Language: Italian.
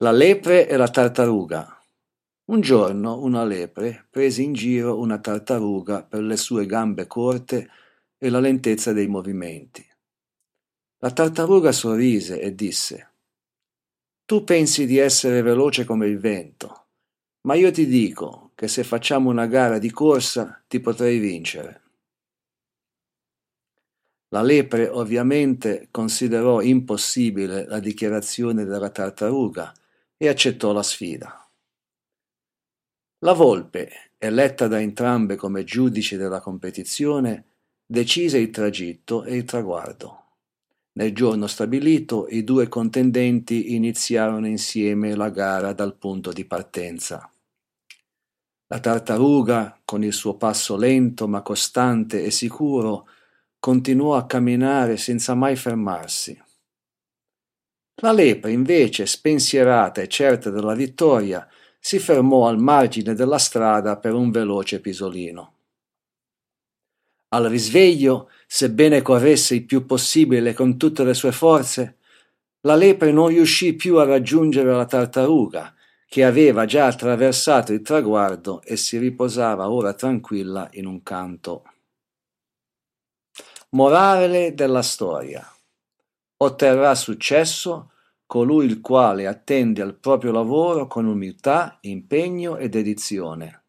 La lepre e la tartaruga. Un giorno una lepre prese in giro una tartaruga per le sue gambe corte e la lentezza dei movimenti. La tartaruga sorrise e disse Tu pensi di essere veloce come il vento, ma io ti dico che se facciamo una gara di corsa ti potrei vincere. La lepre ovviamente considerò impossibile la dichiarazione della tartaruga e accettò la sfida. La volpe, eletta da entrambe come giudici della competizione, decise il tragitto e il traguardo. Nel giorno stabilito i due contendenti iniziarono insieme la gara dal punto di partenza. La tartaruga, con il suo passo lento ma costante e sicuro, continuò a camminare senza mai fermarsi. La lepre, invece, spensierata e certa della vittoria, si fermò al margine della strada per un veloce pisolino. Al risveglio, sebbene corresse il più possibile con tutte le sue forze, la lepre non riuscì più a raggiungere la tartaruga, che aveva già attraversato il traguardo e si riposava ora tranquilla in un canto. Morale della storia otterrà successo colui il quale attende al proprio lavoro con umiltà, impegno e dedizione.